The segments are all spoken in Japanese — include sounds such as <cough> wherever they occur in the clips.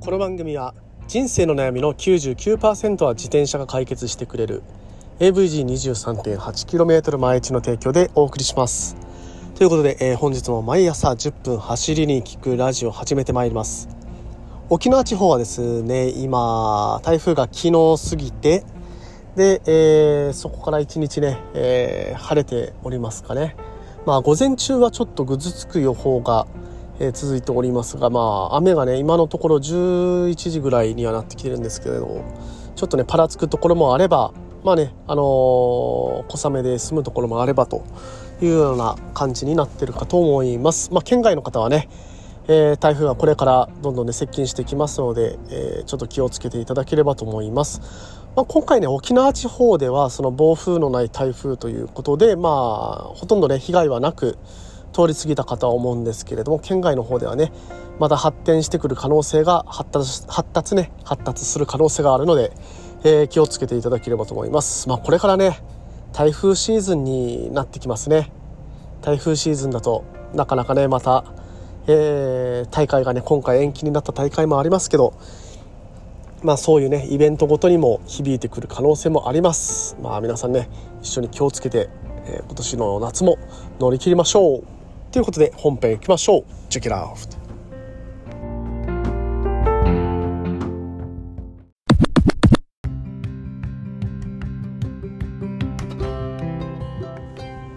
この番組は人生の悩みの99%は自転車が解決してくれる AVG23.8km 毎日の提供でお送りします。ということで、えー、本日も毎朝10分走りに聞くラジオ始めてまいります。沖縄地方はですね今台風が昨日過ぎてで、えー、そこから一日ね、えー、晴れておりますかね。まあ午前中はちょっとぐずつく予報がえー、続いておりますが、まあ、雨がね今のところ11時ぐらいにはなってきてるんですけれどちょっとねパラつくところもあればまあねあのー、小雨で済むところもあればというような感じになってるかと思います。まあ、県外の方はねえー、台風はこれからどんどんね接近してきますので、えー、ちょっと気をつけていただければと思います。まあ、今回ね沖縄地方ではその暴風のない台風ということでまあほとんどね被害はなく通り過ぎたかとは思うんですけれども県外の方ではねまだ発展してくる可能性が発達発達ね発達する可能性があるので、えー、気をつけていただければと思います。まあ、これからね台風シーズンになってきますね。台風シーズンだとなかなかねまた、えー、大会がね今回延期になった大会もありますけどまあそういうねイベントごとにも響いてくる可能性もあります。まあ皆さんね一緒に気をつけて、えー、今年の夏も乗り切りましょう。ということで本編いきましょう。Check it out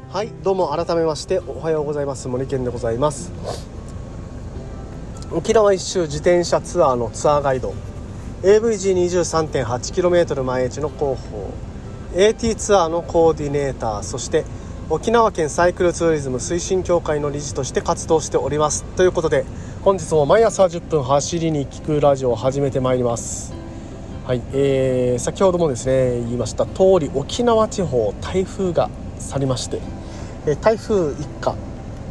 はいどうも改めましておはようございます。森健でございます。沖縄一周自転車ツアーのツアーガイド。AVG23.8km 毎日の広報。AT ツアーのコーディネーターそして沖縄県サイクルツーリズム推進協会の理事として活動しております。ということで本日も毎朝10分走りに聞くラジオを始めてまいります。はい、えー、先ほどもですね言いました通り沖縄地方台風が去りまして、え台風一過、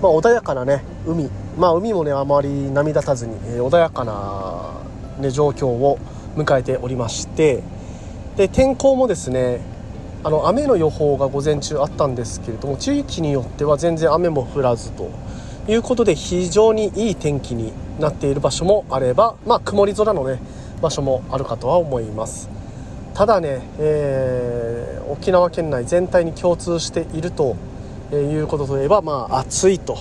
まあ、穏やかなね海。まあ海もねあまり波立たずに、えー、穏やかな、ね、状況を迎えておりましてで天候もですねあの雨の予報が午前中あったんですけれども地域によっては全然雨も降らずということで非常にいい天気になっている場所もあれば、まあ、曇り空の、ね、場所もあるかとは思います。ただね、えー、沖縄県内全体に共通しているということといえば、まあ、暑いと。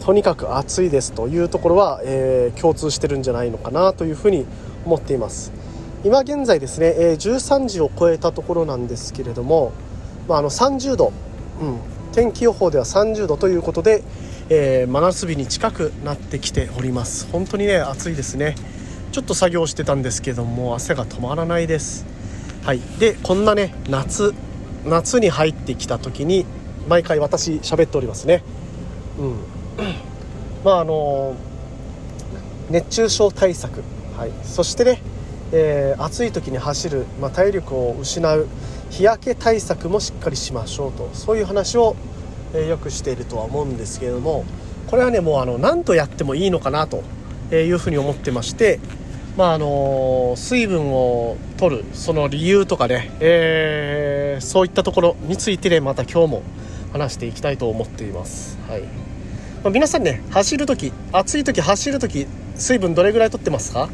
とにかく暑いですというところは、えー、共通してるんじゃないのかなというふうに思っています。今現在ですね、えー、13時を超えたところなんですけれども、まあ、あの30度、うん、天気予報では30度ということで、えー、真夏日に近くなってきております。本当にね暑いですね。ちょっと作業してたんですけども汗が止まらないです。はい。でこんなね夏夏に入ってきた時に毎回私喋っておりますね。うん。まああの熱中症対策。はい。そしてねえー、暑い時に走る、まあ、体力を失う日焼け対策もしっかりしましょうとそういう話を、えー、よくしているとは思うんですけれどもこれはねもうあの何とやってもいいのかなというふうに思ってまして、まああの水分を取るその理由とかね、えー、そういったところについてねまた今日も話していきたいと思っています。はいま、皆さんね走る時暑い時走る時水分どれぐらい取ってますか？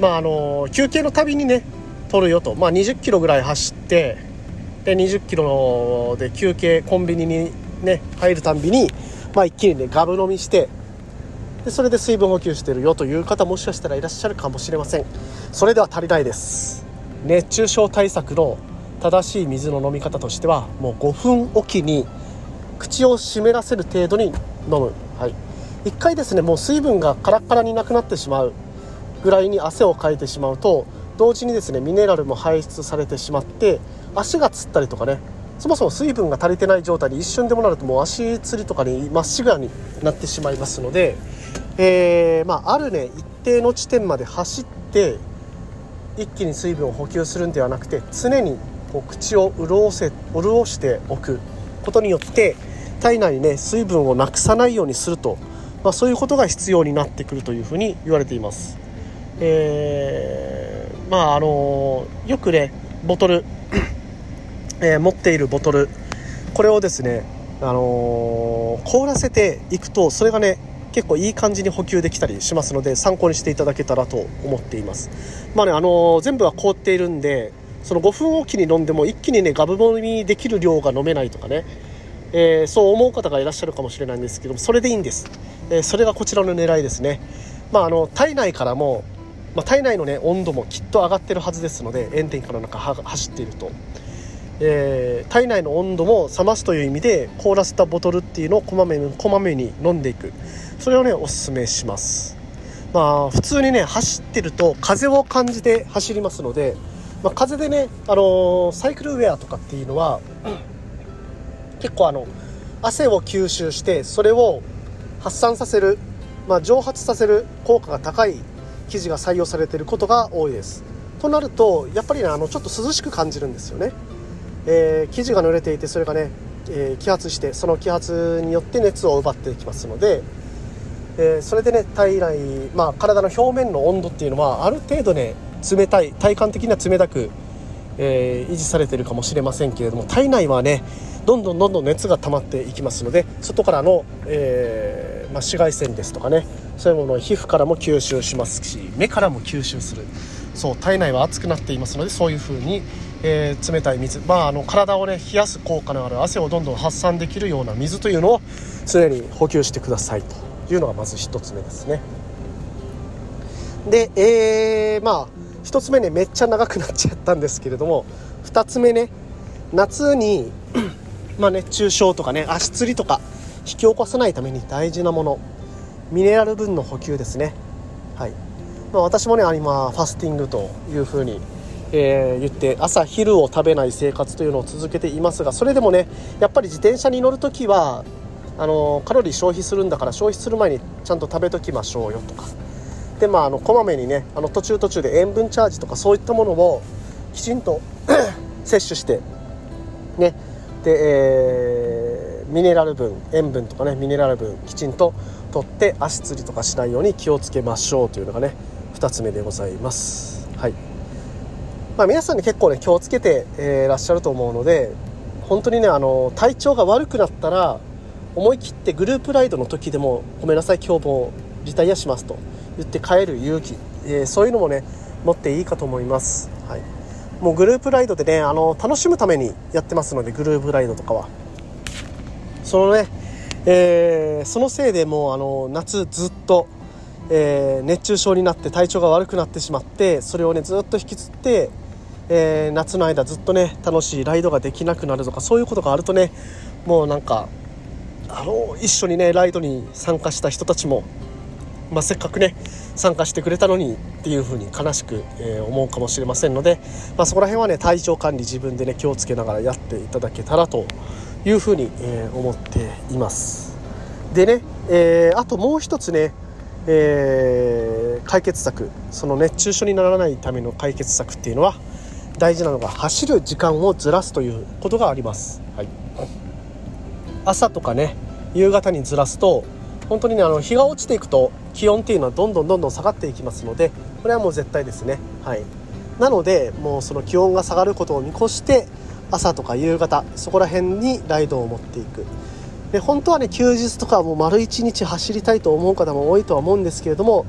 まあ、あの休憩のたびにね取るよと、まあ、20キロぐらい走ってで20キロで休憩コンビニにね入るたんびに、まあ、一気にねガブ飲みしてでそれで水分補給してるよという方もしかしたらいらっしゃるかもしれません。それでは足りないです。熱中症対策の正しい水の飲み方としてはもう5分おきに口を湿らせる程度に飲む、はい、1回ですねもう水分がカラッカラになくなってしまう。ぐらいに汗をかいてしまうと同時にですねミネラルも排出されてしまって足がつったりとかねそもそも水分が足りてない状態で一瞬でもなるともう足つりとかにまっしぐらになってしまいますので、えー、まあ、あるね一定の地点まで走って一気に水分を補給するんではなくて常にこう口を潤せ潤しておくことによって体内にね水分をなくさないようにすると、まあ、そういうことが必要になってくるというふうに言われています。えー、まああのよくねボトル、<coughs> えー、持っているボトルこれをですねあの凍らせていくとそれがね結構いい感じに補給できたりしますので参考にしていただけたらと思っています。まあねあの全部は凍っているんでその5分おきに飲んでも一気にねガブ飲みできる量が飲めないとかね、えー、そう思う方がいらっしゃるかもしれないんですけどもそれでいいんです、えー、それがこちらの狙いですね。まああの体内からもまあ、体内の、ね、温度もきっと上がってるはずですので炎天下の中走っていると、えー、体内の温度も冷ますという意味で凍らせたボトルっていうのをこまめにこまめに飲んでいく。それをねおすすめします。まあ普通にね走ってると風を感じて走りますので、まあ、風でね、あのー、サイクルウェアとかっていうのは、結構あの汗を吸収してそれを発散させる、まあ、蒸発させる効果が高い生地が採用されていることが多いです。となるとやっぱりねあのちょっと涼しく感じるんですよね、えー、生地が濡れていてそれがね、えー、揮発してその揮発によって熱を奪っていきますので、えー、それでね体内、まあ、体の表面の温度っていうのはある程度ね冷たい体感的には冷たく、え維持されてるかもしれませんけれども体内はねどんどんどんどん熱が溜まっていきますので外からの、えまあ、紫外線ですとかねそういうものを皮膚からも吸収します。し目からも吸収する。そう体内は熱くなっていますのでそういう風に、えー、冷たい水、まあ、あの体をね冷やす効果のある汗をどんどん発散できるような水というのを常に補給してくださいというのがまず1つ目ですね。で、えー、まあ1つ目ねめっちゃ長くなっちゃったんですけれども2つ目ね夏にまあ熱中症とかね足つりとか引き起こさないために大事なもの。ミネラル分の補給ですね。はい、まあ、私もね今ファスティングというふうに、えー、言って朝昼を食べない生活というのを続けていますがそれでもねやっぱり自転車に乗る時はあのカロリー消費するんだから消費する前にちゃんと食べときましょうよとか。でまああのこまめにねあの途中途中で塩分チャージとかそういったものをきちんと <clears throat> 摂取してね。で、えー、ミネラル分塩分とかねミネラル分きちんととって足つりとかしないように気をつけましょうというのがね2つ目でございます。はいまあ、皆さんに結構ね気をつけて、えー、らっしゃると思うので本当にねあの体調が悪くなったら思い切ってグループライドの時でもごめんなさい今日もリタイアしますと言って帰る勇気、えー、そういうのもね持っていいかと思います。はいもうグループライドでねあの楽しむためにやってますのでグループライドとかはそのねえー、そのせいでもうあの夏ずっと、えー、熱中症になって体調が悪くなってしまってそれをねずっと引きずって、えー、夏の間ずっとね楽しいライドができなくなるとかそういうことがあるとねもうなんかあの一緒にねライドに参加した人たちも、まあ、せっかくね参加してくれたのにっていう風に悲しく、えー、思うかもしれませんので、まあ、そこら辺はね体調管理自分でね気をつけながらやっていただけたらというふうに、えー、思っています。でね、えー、あともう一つね、えー、解決策。その熱中症にならないための解決策っていうのは大事なのが走る時間をずらすということがあります、はい、朝とかね夕方にずらすと本当にねあの日が落ちていくと気温っていうのはどんどんどんどん下がっていきますのでこれはもう絶対ですね。はい。なのでもうその気温が下がることを見越して朝とか夕方そこら辺にライドを持っていくで本当はね休日とかもう丸1日走りたいと思う方も多いとは思うんですけれども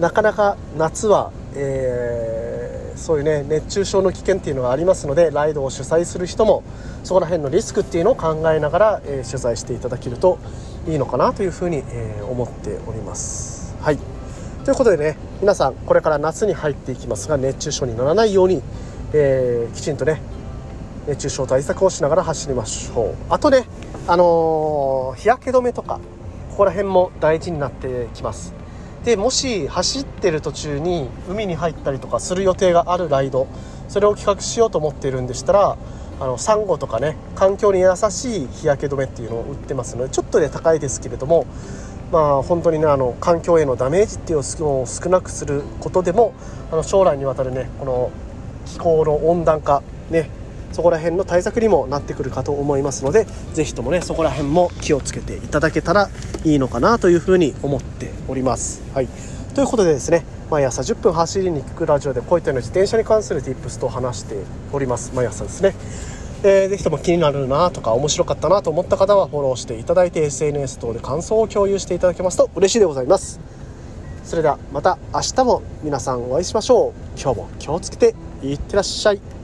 なかなか夏は、えー、そういうね熱中症の危険っていうのがありますのでライドを主催する人もそこら辺のリスクっていうのを考えながら、えー、取材していただけるといいのかなというふうに、えー、思っております。はいということでね皆さんこれから夏に入っていきますが熱中症にならないように、えー、きちんとね熱中症対策をしながら走りましょう。あとねあのー、日焼け止めとかここら辺も大事になってきます。でもし走ってる途中に海に入ったりとかする予定があるライドそれを企画しようと思っているんでしたらあのサンゴとかね環境に優しい日焼け止めっていうのを売ってますのでちょっとね高いですけれどもまあ本当にねあの環境へのダメージっていうのを少なくすることでもあの将来にわたるねこの気候の温暖化ねそこら辺の対策にもなってくるかと思いますので是非ともねそこら辺も気をつけていただけたらいいのかなというふうに思っております。はい。ということでですね毎朝10分走りに行くラジオでこういったような自転車に関する tips と話しております。毎朝ですね。えー、ぜひとも気になるなとか面白かったなと思った方はフォローしていただいて SNS 等で感想を共有していただけますと嬉しいでございます。それではまた明日も皆さんお会いしましょう。今日も気をつけていってらっしゃい。